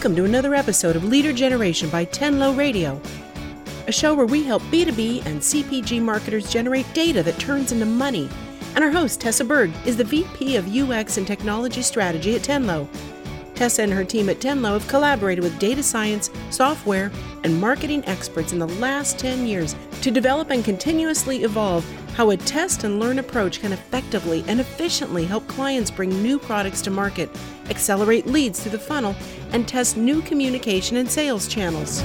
Welcome to another episode of Leader Generation by Tenlo Radio, a show where we help B2B and CPG marketers generate data that turns into money. And our host, Tessa Berg, is the VP of UX and Technology Strategy at Tenlo. Tessa and her team at Tenlo have collaborated with data science, software, and marketing experts in the last 10 years to develop and continuously evolve how a test and learn approach can effectively and efficiently help clients bring new products to market, accelerate leads through the funnel, and test new communication and sales channels.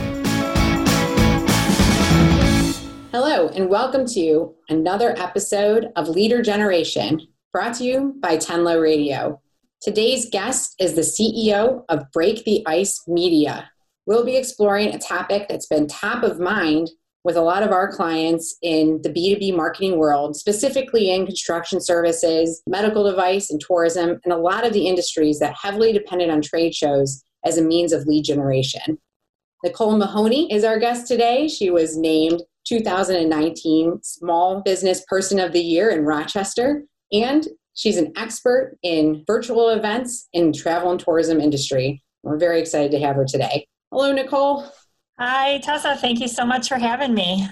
Hello, and welcome to another episode of Leader Generation, brought to you by Tenlo Radio. Today's guest is the CEO of Break the Ice Media. We'll be exploring a topic that's been top of mind with a lot of our clients in the B2B marketing world, specifically in construction services, medical device, and tourism, and a lot of the industries that heavily depended on trade shows as a means of lead generation. Nicole Mahoney is our guest today. She was named 2019 Small Business Person of the Year in Rochester, and she's an expert in virtual events in travel and tourism industry. We're very excited to have her today. Hello, Nicole. Hi, Tessa. Thank you so much for having me.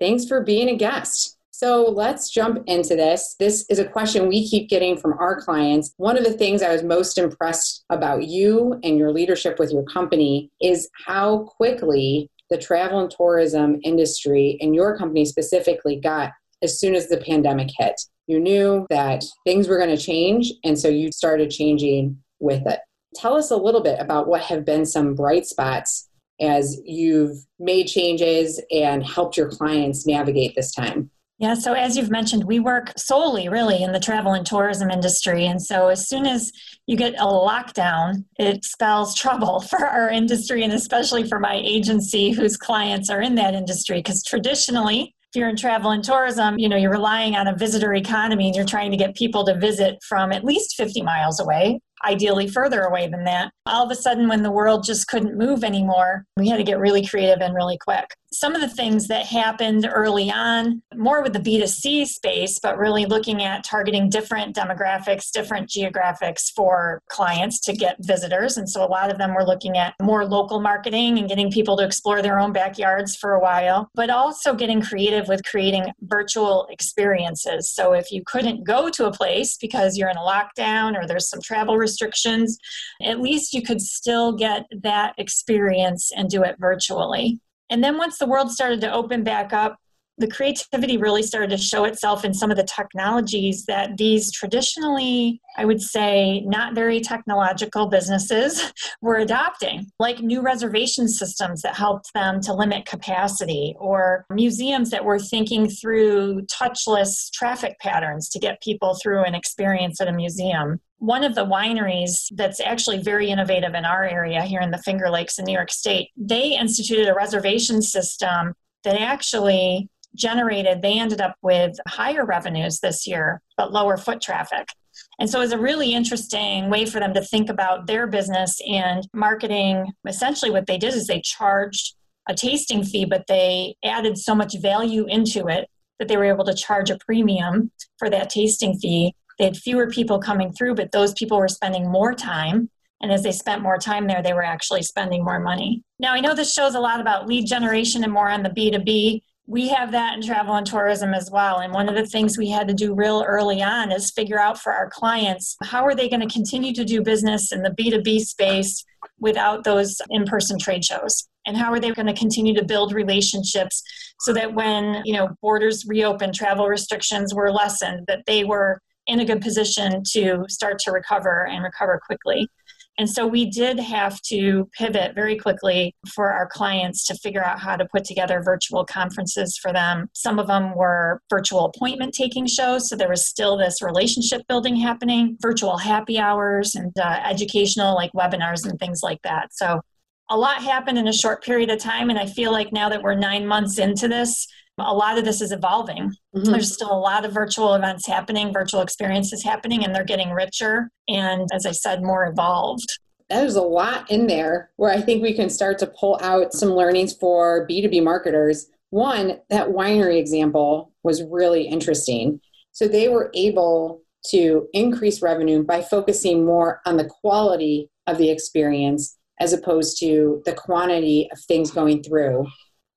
Thanks for being a guest. So let's jump into this. This is a question we keep getting from our clients. One of the things I was most impressed about you and your leadership with your company is how quickly the travel and tourism industry and your company specifically got as soon as the pandemic hit. You knew that things were going to change, and so you started changing with it. Tell us a little bit about what have been some bright spots as you've made changes and helped your clients navigate this time? Yeah, so as you've mentioned, we work solely really in the travel and tourism industry. And so as soon as you get a lockdown, it spells trouble for our industry and especially for my agency whose clients are in that industry. Because traditionally, if you're in travel and tourism, you know, you're relying on a visitor economy and you're trying to get people to visit from at least 50 miles away ideally further away than that. All of a sudden, when the world just couldn't move anymore, we had to get really creative and really quick. Some of the things that happened early on, more with the B2C space, but really looking at targeting different demographics, different geographics for clients to get visitors. And so a lot of them were looking at more local marketing and getting people to explore their own backyards for a while, but also getting creative with creating virtual experiences. So if you couldn't go to a place because you're in a lockdown or there's some travel restrictions, restrictions, at least you could still get that experience and do it virtually. And then once the world started to open back up, the creativity really started to show itself in some of the technologies that these traditionally, I would say, not very technological businesses were adopting, like new reservation systems that helped them to limit capacity, or museums that were thinking through touchless traffic patterns to get people through an experience at a museum. One of the wineries that's actually very innovative in our area here in the Finger Lakes in New York State, they instituted a reservation system that actually generated, they ended up with higher revenues this year, but lower foot traffic. And so it was a really interesting way for them to think about their business and marketing. Essentially, what they did is they charged a tasting fee, but they added so much value into it that they were able to charge a premium for that tasting fee. They had fewer people coming through, but those people were spending more time. And as they spent more time there, they were actually spending more money. Now, I know this shows a lot about lead generation and more on the B2B we have that in travel and tourism as well. And one of the things we had to do real early on is figure out for our clients how are they going to continue to do business in the B2B space without those in person trade shows? And how are they going to continue to build relationships so that when, you know, borders reopened, travel restrictions were lessened, that they were in a good position to start to recover and recover quickly. And so we did have to pivot very quickly for our clients to figure out how to put together virtual conferences for them. Some of them were virtual appointment taking shows, so there was still this relationship building happening, virtual happy hours, and uh, educational like webinars and things like that. So a lot happened in a short period of time. And I feel like now that we're nine months into this, a lot of this is evolving. Mm-hmm. There's still a lot of virtual events happening, virtual experiences happening, and they're getting richer and, as I said, more evolved. There's a lot in there where I think we can start to pull out some learnings for B2B marketers. One, that winery example was really interesting. So they were able to increase revenue by focusing more on the quality of the experience as opposed to the quantity of things going through.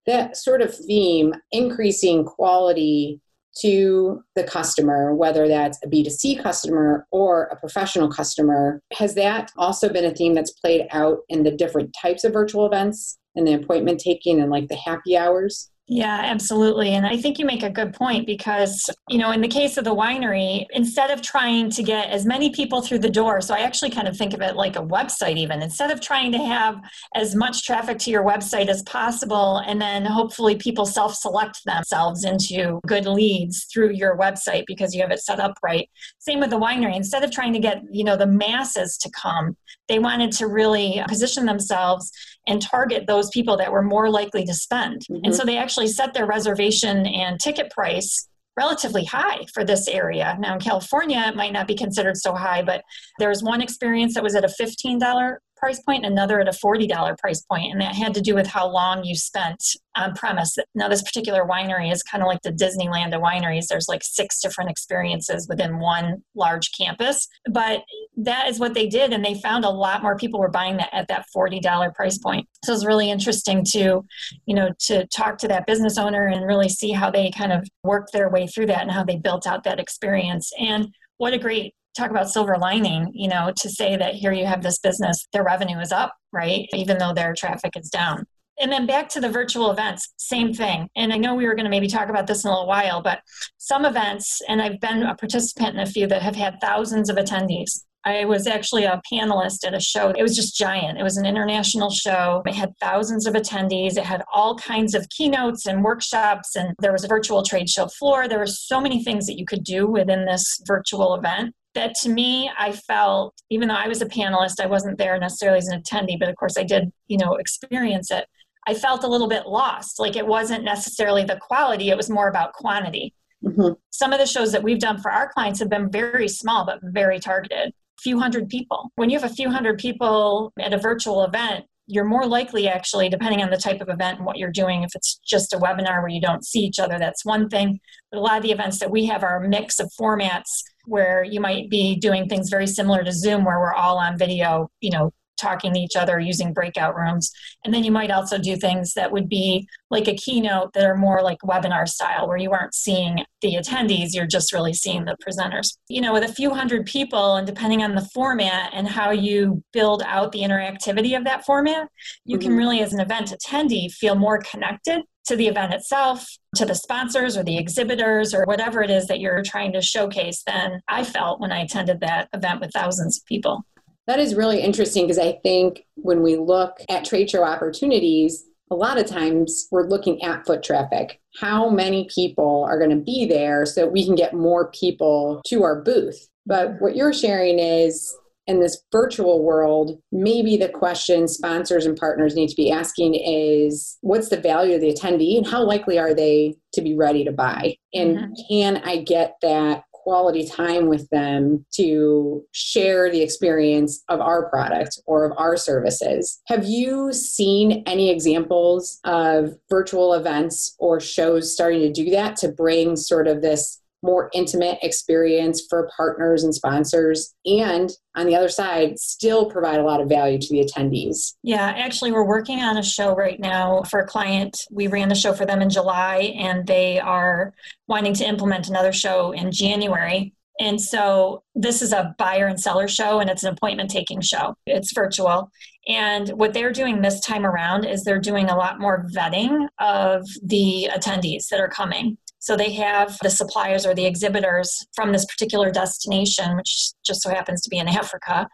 That sort of theme, increasing quality to the customer, whether that's a B2C customer or a professional customer, has that also been a theme that's played out in the different types of virtual events and the appointment taking and like the happy hours? Yeah, absolutely. And I think you make a good point because, you know, in the case of the winery, instead of trying to get as many people through the door, so I actually kind of think of it like a website, even instead of trying to have as much traffic to your website as possible, and then hopefully people self select themselves into good leads through your website because you have it set up right. Same with the winery. Instead of trying to get, you know, the masses to come, they wanted to really position themselves and target those people that were more likely to spend. Mm-hmm. And so they actually set their reservation and ticket price relatively high for this area. Now in California, it might not be considered so high, but there was one experience that was at a $15 price point, another at a $40 price point, and that had to do with how long you spent on premise. Now, this particular winery is kind of like the Disneyland of wineries. There's like six different experiences within one large campus, but that is what they did, and they found a lot more people were buying that at that $40 price point. So it's really interesting to, you know, to talk to that business owner and really see how they kind of worked their way through that and how they built out that experience. And what a great talk about silver lining, you know, to say that here you have this business, their revenue is up, right? Even though their traffic is down. And then back to the virtual events, same thing. And I know we were going to maybe talk about this in a little while, but some events, and I've been a participant in a few that have had thousands of attendees. I was actually a panelist at a show. It was just giant. It was an international show. It had thousands of attendees. It had all kinds of keynotes and workshops, and there was a virtual trade show floor. There were so many things that you could do within this virtual event that to me i felt even though i was a panelist i wasn't there necessarily as an attendee but of course i did you know experience it i felt a little bit lost like it wasn't necessarily the quality it was more about quantity mm-hmm. some of the shows that we've done for our clients have been very small but very targeted few hundred people. When you have a few hundred people at a virtual event you're more likely actually depending on the type of event and what you're doing if it's just a webinar where you don't see each other that's one thing. But a lot of the events that we have are a mix of formats where you might be doing things very similar to Zoom, where we're all on video, you know, talking to each other using breakout rooms. And then you might also do things that would be like a keynote that are more like webinar style, where you aren't seeing the attendees, you're just really seeing the presenters. You know, with a few hundred people, and depending on the format and how you build out the interactivity of that format, you mm-hmm. can really, as an event attendee, feel more connected to the event itself, to the sponsors or the exhibitors or whatever it is that you're trying to showcase than I felt when I attended that event with thousands of people. That is really interesting because I think when we look at trade show opportunities, a lot of times we're looking at foot traffic. How many people are going to be there so we can get more people to our booth? But what you're sharing is in this virtual world, maybe the question sponsors and partners need to be asking is what's the value of the attendee and how likely are they to be ready to buy? And mm-hmm. can I get that quality time with them to share the experience of our product or of our services. Have you seen any examples of virtual events or shows starting to do that to bring sort of this more intimate experience for partners and sponsors and on the other side still provide a lot of value to the attendees yeah actually we're working on a show right now for a client we ran the show for them in july and they are wanting to implement another show in january and so this is a buyer and seller show and it's an appointment taking show. It's virtual. And what they're doing this time around is they're doing a lot more vetting of the attendees that are coming. So they have the suppliers or the exhibitors from this particular destination, which just so happens to be in Africa.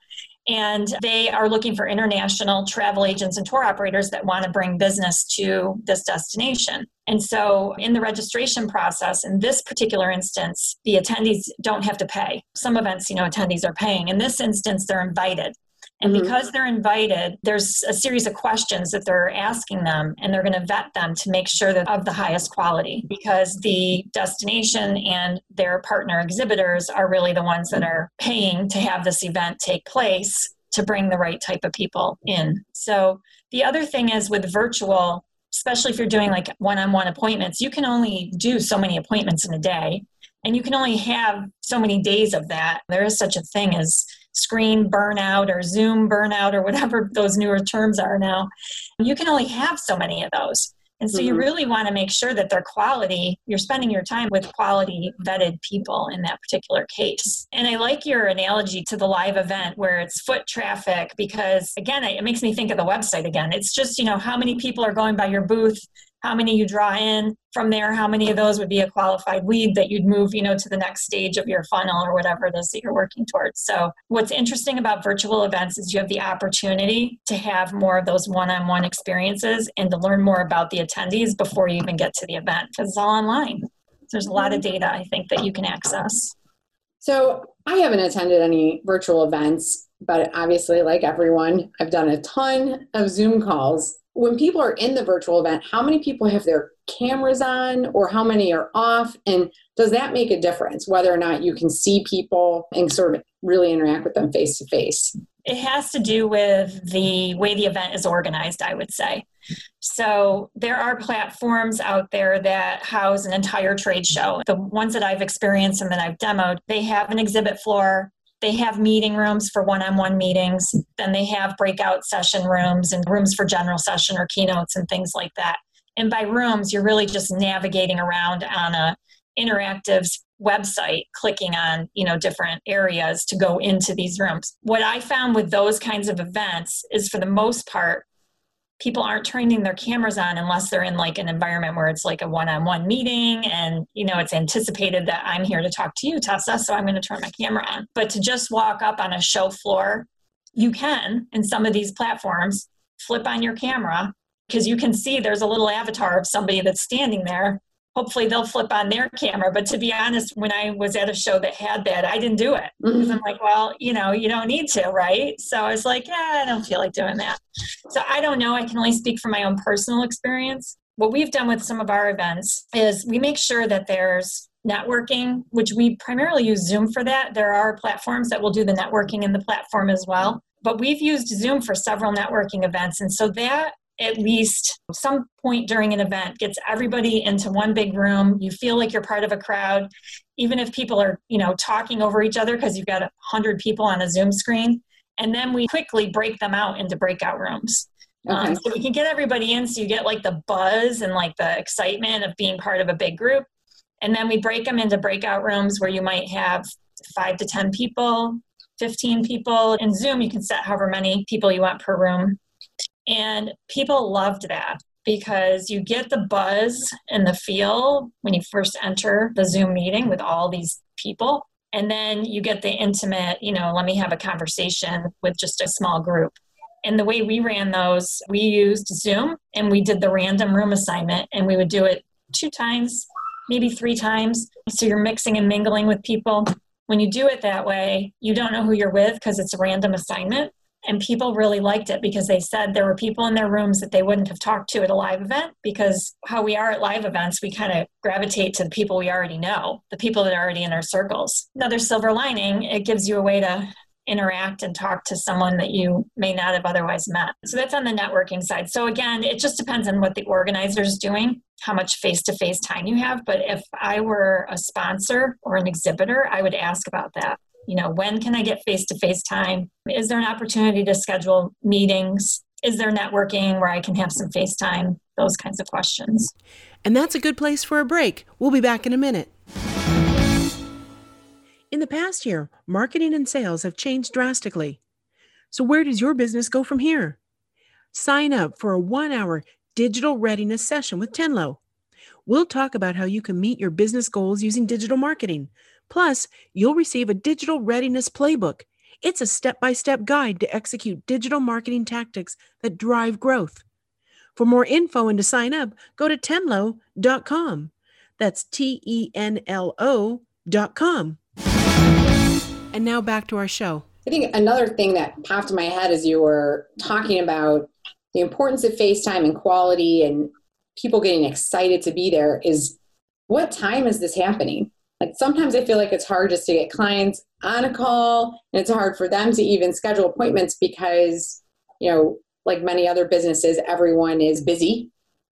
And they are looking for international travel agents and tour operators that want to bring business to this destination. And so, in the registration process, in this particular instance, the attendees don't have to pay. Some events, you know, attendees are paying. In this instance, they're invited. And mm-hmm. because they're invited, there's a series of questions that they're asking them, and they're going to vet them to make sure that of the highest quality because the destination and their partner exhibitors are really the ones that are paying to have this event take place to bring the right type of people in. So the other thing is with virtual, especially if you're doing like one on one appointments, you can only do so many appointments in a day. And you can only have so many days of that. There is such a thing as screen burnout or Zoom burnout or whatever those newer terms are now. You can only have so many of those. And so mm-hmm. you really want to make sure that they're quality, you're spending your time with quality vetted people in that particular case. And I like your analogy to the live event where it's foot traffic because again, it makes me think of the website again. It's just, you know, how many people are going by your booth, how many you draw in from there how many of those would be a qualified lead that you'd move you know to the next stage of your funnel or whatever it is that you're working towards. So what's interesting about virtual events is you have the opportunity to have more of those one-on-one experiences and to learn more about the attendees before you even get to the event because it's all online. There's a lot of data i think that you can access. So i haven't attended any virtual events but obviously like everyone i've done a ton of zoom calls when people are in the virtual event, how many people have their cameras on or how many are off? And does that make a difference whether or not you can see people and sort of really interact with them face to face? It has to do with the way the event is organized, I would say. So there are platforms out there that house an entire trade show. The ones that I've experienced and that I've demoed, they have an exhibit floor they have meeting rooms for one on one meetings. Then they have breakout session rooms and rooms for general session or keynotes and things like that. And by rooms, you're really just navigating around on a interactive website clicking on you know different areas to go into these rooms what i found with those kinds of events is for the most part people aren't turning their cameras on unless they're in like an environment where it's like a one-on-one meeting and you know it's anticipated that i'm here to talk to you tessa so i'm going to turn my camera on. But to just walk up on a show floor you can in some of these platforms flip on your camera because you can see there's a little avatar of somebody that's standing there hopefully they'll flip on their camera. But to be honest, when I was at a show that had that, I didn't do it because mm-hmm. I'm like, well, you know, you don't need to, right? So I was like, yeah, I don't feel like doing that. So I don't know. I can only speak from my own personal experience. What we've done with some of our events is we make sure that there's networking, which we primarily use Zoom for that. There are platforms that will do the networking in the platform as well. But we've used Zoom for several networking events. And so that at least some point during an event gets everybody into one big room. You feel like you're part of a crowd. Even if people are you know talking over each other because you've got a hundred people on a zoom screen and then we quickly break them out into breakout rooms. Um, okay. um, so we can get everybody in so you get like the buzz and like the excitement of being part of a big group. And then we break them into breakout rooms where you might have five to ten people 15 people. In zoom you can set however many people you want per room and people loved that because you get the buzz and the feel when you first enter the Zoom meeting with all these people. And then you get the intimate, you know, let me have a conversation with just a small group. And the way we ran those, we used Zoom and we did the random room assignment and we would do it two times, maybe three times. So you're mixing and mingling with people. When you do it that way, you don't know who you're with because it's a random assignment and people really liked it because they said there were people in their rooms that they wouldn't have talked to at a live event because how we are at live events we kind of gravitate to the people we already know the people that are already in our circles. Another silver lining it gives you a way to interact and talk to someone that you may not have otherwise met. So that's on the networking side. So again it just depends on what the organizer is doing how much face-to-face time you have. But if i were a sponsor or an exhibitor i would ask about that you know when can i get face to face time? Is there an opportunity to schedule meetings? Is there networking where i can have some face time those kinds of questions. And that's a good place for a break. We'll be back in a minute. In the past year marketing and sales have changed drastically. So where does your business go from here? Sign up for a one hour digital readiness session with tenlo. We'll talk about how you can meet your business goals using digital marketing Plus, you'll receive a digital readiness playbook. It's a step by step guide to execute digital marketing tactics that drive growth. For more info and to sign up, go to tenlo.com. That's T E N L O.com. And now back to our show. I think another thing that popped in my head as you were talking about the importance of face time and quality and people getting excited to be there is what time is this happening? Like sometimes I feel like it's hard just to get clients on a call and it's hard for them to even schedule appointments because, you know, like many other businesses, everyone is busy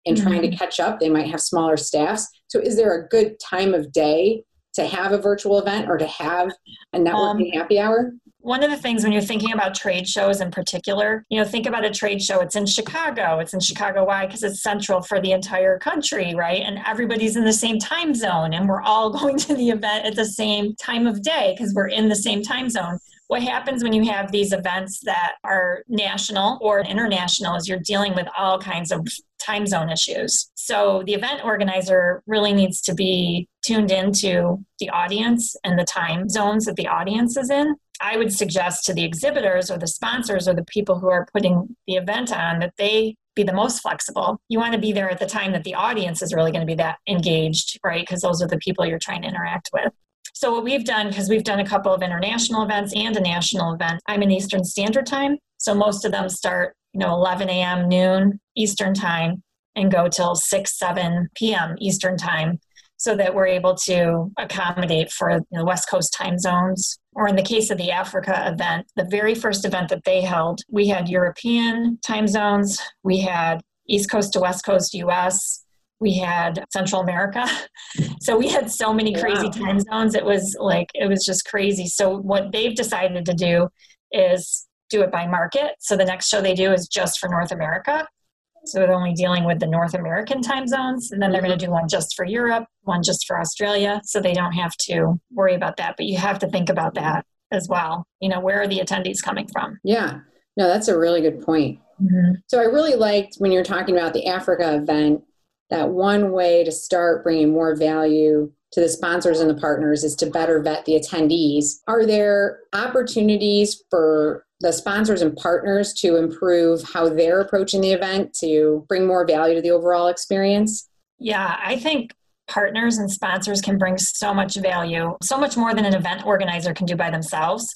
and mm-hmm. trying to mm-hmm. catch up. They might have smaller staffs. So is there a good time of day to have a virtual event or to have a networking um, happy hour? One of the things when you're thinking about trade shows in particular, you know, think about a trade show. It's in Chicago. It's in Chicago. Why? Because it's central for the entire country, right? And everybody's in the same time zone, and we're all going to the event at the same time of day because we're in the same time zone. What happens when you have these events that are national or international is you're dealing with all kinds of time zone issues. So the event organizer really needs to be tuned into the audience and the time zones that the audience is in. I would suggest to the exhibitors or the sponsors or the people who are putting the event on that they be the most flexible. You want to be there at the time that the audience is really going to be that engaged, right? Because those are the people you're trying to interact with. So what we've done, because we've done a couple of international events and a national event, I'm in Eastern Standard Time. So most of them start, you know, 11 a.m. noon Eastern Time and go till 6, 7 p.m. Eastern Time so that we're able to accommodate for you know, West Coast time zones. Or in the case of the Africa event, the very first event that they held, we had European time zones, we had East Coast to West Coast US, we had Central America. So we had so many crazy wow. time zones. It was like, it was just crazy. So what they've decided to do is do it by market. So the next show they do is just for North America. So they're only dealing with the North American time zones. And then they're going to do one just for Europe, one just for Australia. So they don't have to worry about that. But you have to think about that as well. You know, where are the attendees coming from? Yeah. No, that's a really good point. Mm-hmm. So I really liked when you're talking about the Africa event that one way to start bringing more value to the sponsors and the partners is to better vet the attendees. Are there opportunities for the sponsors and partners to improve how they're approaching the event to bring more value to the overall experience? Yeah, I think partners and sponsors can bring so much value, so much more than an event organizer can do by themselves.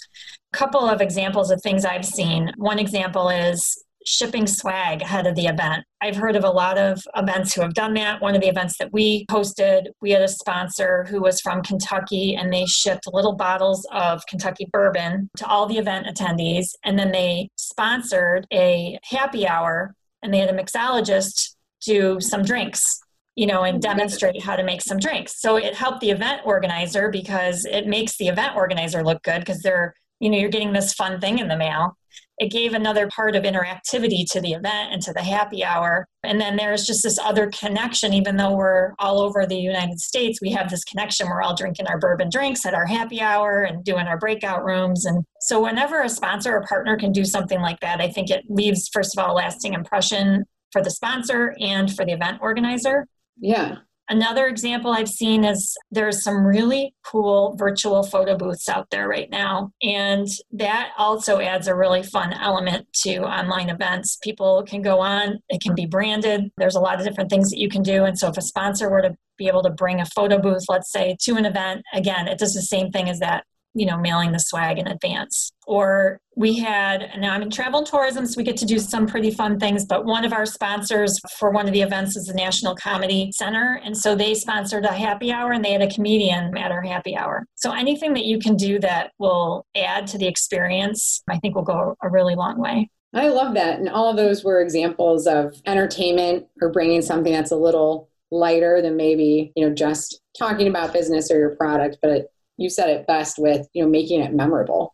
A couple of examples of things I've seen. One example is shipping swag ahead of the event. I've heard of a lot of events who have done that. One of the events that we hosted, we had a sponsor who was from Kentucky and they shipped little bottles of Kentucky bourbon to all the event attendees. And then they sponsored a happy hour and they had a mixologist do some drinks you know, and demonstrate how to make some drinks. So it helped the event organizer because it makes the event organizer look good because they're, you know, you're getting this fun thing in the mail it gave another part of interactivity to the event and to the happy hour. And then there's just this other connection, even though we're all over the United States, we have this connection. We're all drinking our bourbon drinks at our happy hour and doing our breakout rooms. And so, whenever a sponsor or partner can do something like that, I think it leaves, first of all, a lasting impression for the sponsor and for the event organizer. Yeah. Another example I've seen is there's some really cool virtual photo booths out there right now. And that also adds a really fun element to online events. People can go on, it can be branded. There's a lot of different things that you can do. And so if a sponsor were to be able to bring a photo booth, let's say, to an event, again, it does the same thing as that you know, mailing the swag in advance. Or we had, now I'm in travel and tourism, so we get to do some pretty fun things, but one of our sponsors for one of the events is the National Comedy Center. And so they sponsored a happy hour and they had a comedian at our happy hour. So anything that you can do that will add to the experience, I think will go a really long way. I love that. And all of those were examples of entertainment or bringing something that's a little lighter than maybe, you know, just talking about business or your product, but you said it best with you know making it memorable.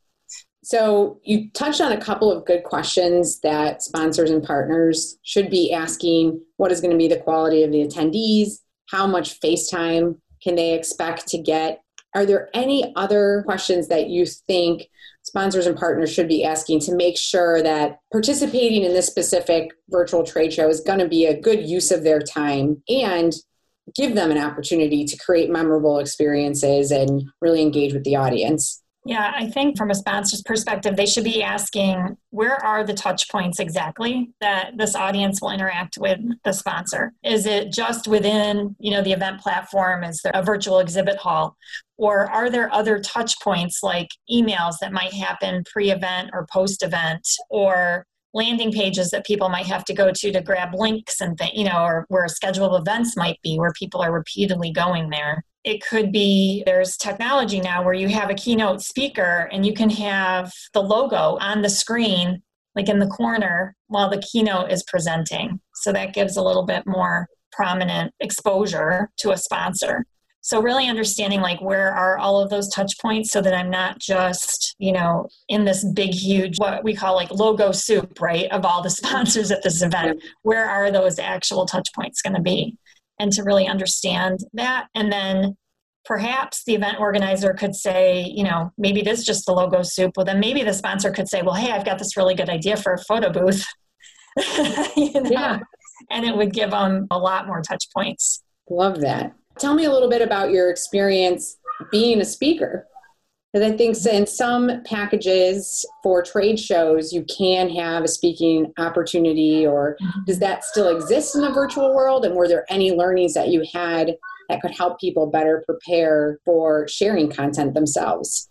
So you touched on a couple of good questions that sponsors and partners should be asking. What is going to be the quality of the attendees? How much face time can they expect to get? Are there any other questions that you think sponsors and partners should be asking to make sure that participating in this specific virtual trade show is going to be a good use of their time? And give them an opportunity to create memorable experiences and really engage with the audience. Yeah, I think from a sponsor's perspective, they should be asking where are the touch points exactly that this audience will interact with the sponsor? Is it just within, you know, the event platform? Is there a virtual exhibit hall? Or are there other touch points like emails that might happen pre-event or post-event or landing pages that people might have to go to to grab links and th- you know or where scheduled events might be where people are repeatedly going there. It could be there's technology now where you have a keynote speaker and you can have the logo on the screen like in the corner while the keynote is presenting. So that gives a little bit more prominent exposure to a sponsor So really understanding like where are all of those touch points so that I'm not just, you know, in this big huge what we call like logo soup, right, of all the sponsors at this event. Where are those actual touch points going to be? And to really understand that and then perhaps the event organizer could say, you know, maybe this is just the logo soup. Well, then maybe the sponsor could say, well, hey, I've got this really good idea for a photo booth. you know? Yeah. And it would give them a lot more touch points. Love that. Tell me a little bit about your experience being a speaker. Because I think in some packages for trade shows, you can have a speaking opportunity, or mm-hmm. does that still exist in the virtual world? And were there any learnings that you had that could help people better prepare for sharing content themselves.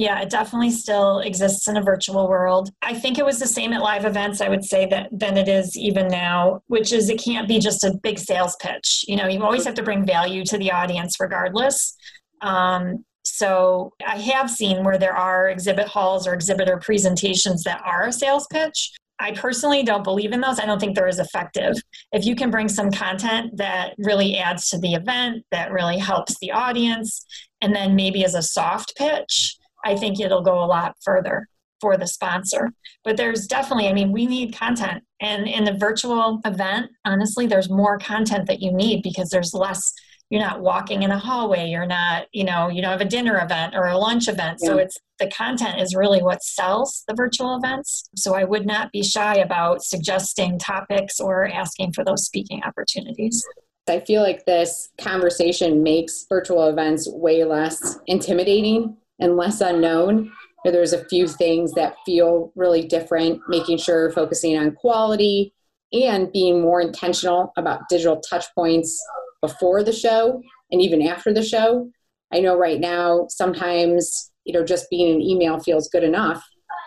Yeah, it definitely still exists in a virtual world. I think it was the same at live events, I would say that than it is even now, which is it can't be just a big sales pitch. You know, you always have to bring value to the audience regardless. Um, so I have seen where there are exhibit halls or exhibitor presentations that are a sales pitch, I personally don't believe in those. I don't think they're as effective. If you can bring some content that really adds to the event, that really helps the audience, and then maybe as a soft pitch, I think it'll go a lot further for the sponsor. But there's definitely, I mean, we need content. And in the virtual event, honestly, there's more content that you need because there's less you're not walking in a hallway you're not you know you don't have a dinner event or a lunch event yeah. so it's the content is really what sells the virtual events so i would not be shy about suggesting topics or asking for those speaking opportunities i feel like this conversation makes virtual events way less intimidating and less unknown there's a few things that feel really different making sure focusing on quality and being more intentional about digital touch points before the show and even after the show. I know right now sometimes, you know, just being an email feels good enough,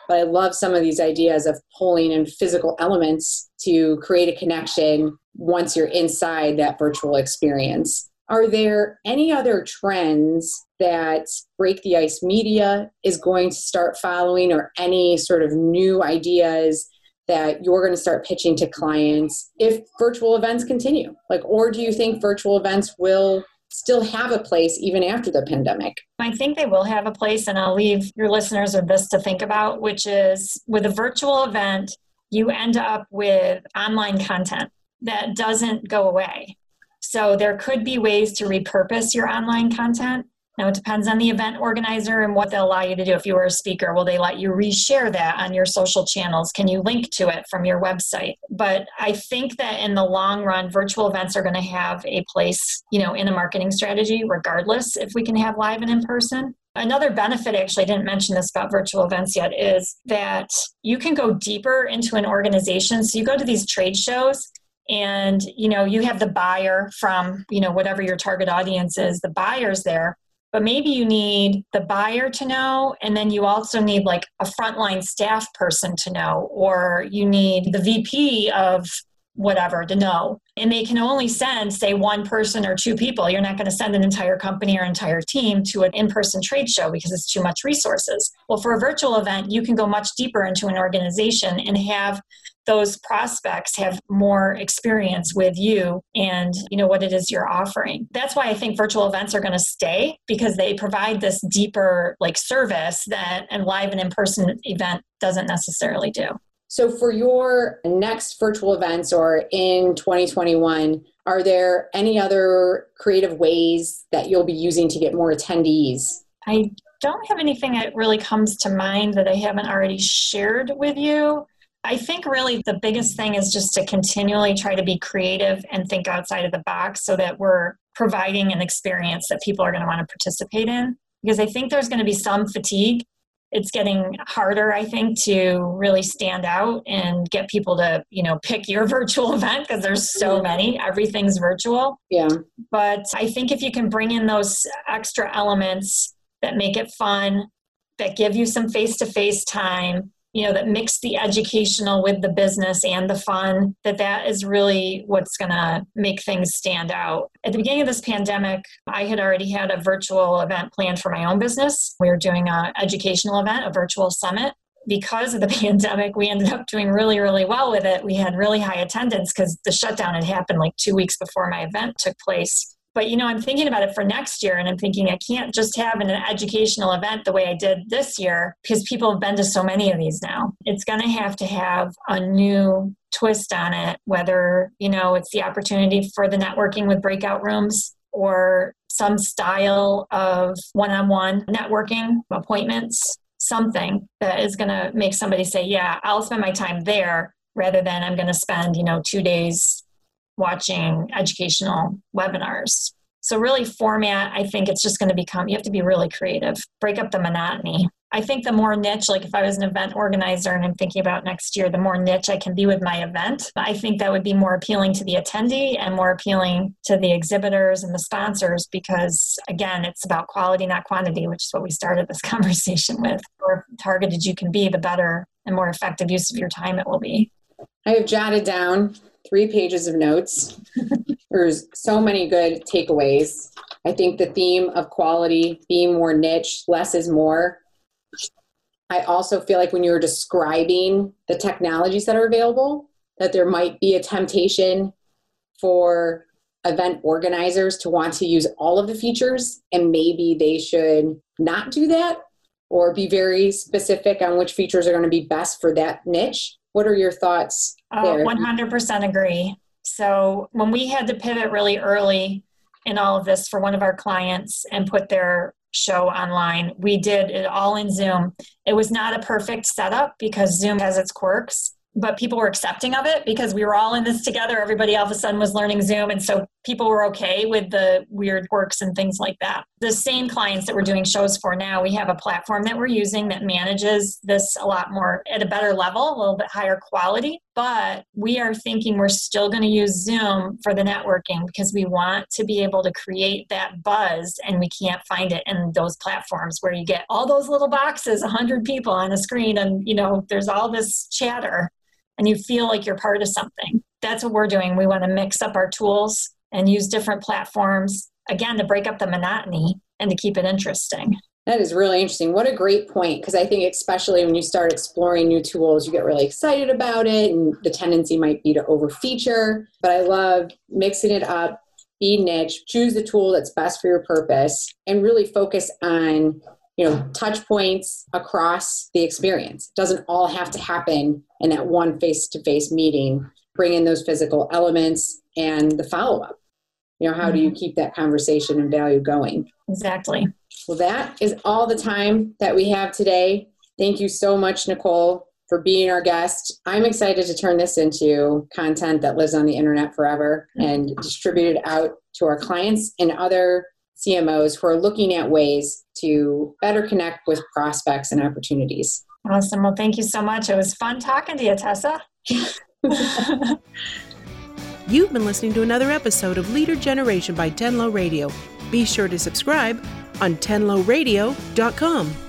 but I love some of these ideas of pulling in physical elements to create a connection once you're inside that virtual experience. Are there any other trends that Break the Ice Media is going to start following, or any sort of new ideas that you're going to start pitching to clients if virtual events continue? Like, or do you think virtual events will still have a place even after the pandemic? I think they will have a place, and I'll leave your listeners with this to think about, which is with a virtual event, you end up with online content that doesn't go away. So there could be ways to repurpose your online content now, it depends on the event organizer and what they'll allow you to do. If you were a speaker, will they let you reshare that on your social channels? Can you link to it from your website? But I think that in the long run, virtual events are going to have a place, you know, in a marketing strategy, regardless if we can have live and in person. Another benefit, actually, I didn't mention this about virtual events yet, is that you can go deeper into an organization. So you go to these trade shows and you know you have the buyer from you know whatever your target audience is the buyers there. But maybe you need the buyer to know and then you also need like a frontline staff person to know or you need the vp of whatever to know. And they can only send say one person or two people. You're not going to send an entire company or entire team to an in-person trade show because it's too much resources. Well for a virtual event you can go much deeper into an organization and have those prospects have more experience with you and you know what it is you're offering. That's why i think virtual events are going to stay because they provide this deeper like service that a live and in-person event doesn't necessarily do. So for your next virtual events or in 2021 are there any other creative ways that you'll be using to get more attendees? I don't have anything that really comes to mind that i haven't already shared with you I think really the biggest thing is just to continually try to be creative and think outside of the box so that we're providing an experience that people are going to want to participate in. Because I think there's going to be some fatigue. It's getting harder, I think, to really stand out and get people to, you know, pick your virtual event because there's so mm-hmm. many. Everything's virtual. Yeah. But I think if you can bring in those extra elements that make it fun, that give you some face to face time, you know that mix the educational with the business and the fun that that is really what's going to make things stand out. At the beginning of this pandemic i had already had a virtual event planned for my own business. We were doing an educational event a virtual summit. Because of the pandemic we ended up doing really really well with it. We had really high attendance because the shutdown had happened like two weeks before my event took place But you know, I'm thinking about it for next year and I'm thinking I can't just have an educational event the way I did this year because people have been to so many of these now. It's going to have to have a new twist on it, whether, you know, it's the opportunity for the networking with breakout rooms or some style of one on one networking appointments, something that is going to make somebody say, Yeah, I'll spend my time there rather than I'm going to spend, you know, two days watching educational webinars. So, really, format, I think it's just going to become, you have to be really creative, break up the monotony. I think the more niche, like if I was an event organizer and I'm thinking about next year, the more niche I can be with my event, I think that would be more appealing to the attendee and more appealing to the exhibitors and the sponsors because, again, it's about quality, not quantity, which is what we started this conversation with. The more targeted you can be, the better and more effective use of your time it will be. I have jotted down three pages of notes. There's so many good takeaways. I think the theme of quality, being more niche, less is more. I also feel like when you're describing the technologies that are available, that there might be a temptation for event organizers to want to use all of the features, and maybe they should not do that or be very specific on which features are going to be best for that niche what are your thoughts uh, 100% agree. So when we had to pivot really early in all of this for one of our clients and put their show online, we did it all in Zoom. It was not a perfect setup because Zoom has its quirks but people were accepting of it because we were all in this together. Everybody all of a sudden was learning Zoom. And so people were okay with the weird quirks and things like that. The same clients that we're doing shows for now, we have a platform that we're using that manages this a lot more at a better level, a little bit higher quality. But we are thinking we're still going to use Zoom for the networking because we want to be able to create that buzz and we can't find it in those platforms where you get all those little boxes, 100 people on a screen and you know there's all this chatter and you feel like you're part of something. That's what we're doing. We want to mix up our tools and use different platforms, again, to break up the monotony and to keep it interesting. That is really interesting. What a great point. Because I think, especially when you start exploring new tools, you get really excited about it, and the tendency might be to over feature. But I love mixing it up, be niche, choose the tool that's best for your purpose, and really focus on you know touch points across the experience it doesn't all have to happen in that one face-to-face meeting bring in those physical elements and the follow-up you know how do you mm-hmm. keep that conversation and value going exactly well that is all the time that we have today thank you so much nicole for being our guest i'm excited to turn this into content that lives on the internet forever mm-hmm. and distribute it out to our clients and other CMOs who are looking at ways to better connect with prospects and opportunities. Awesome. Well, thank you so much. It was fun talking to you, Tessa. You've been listening to another episode of Leader Generation by Tenlo Radio. Be sure to subscribe on tenloradio.com.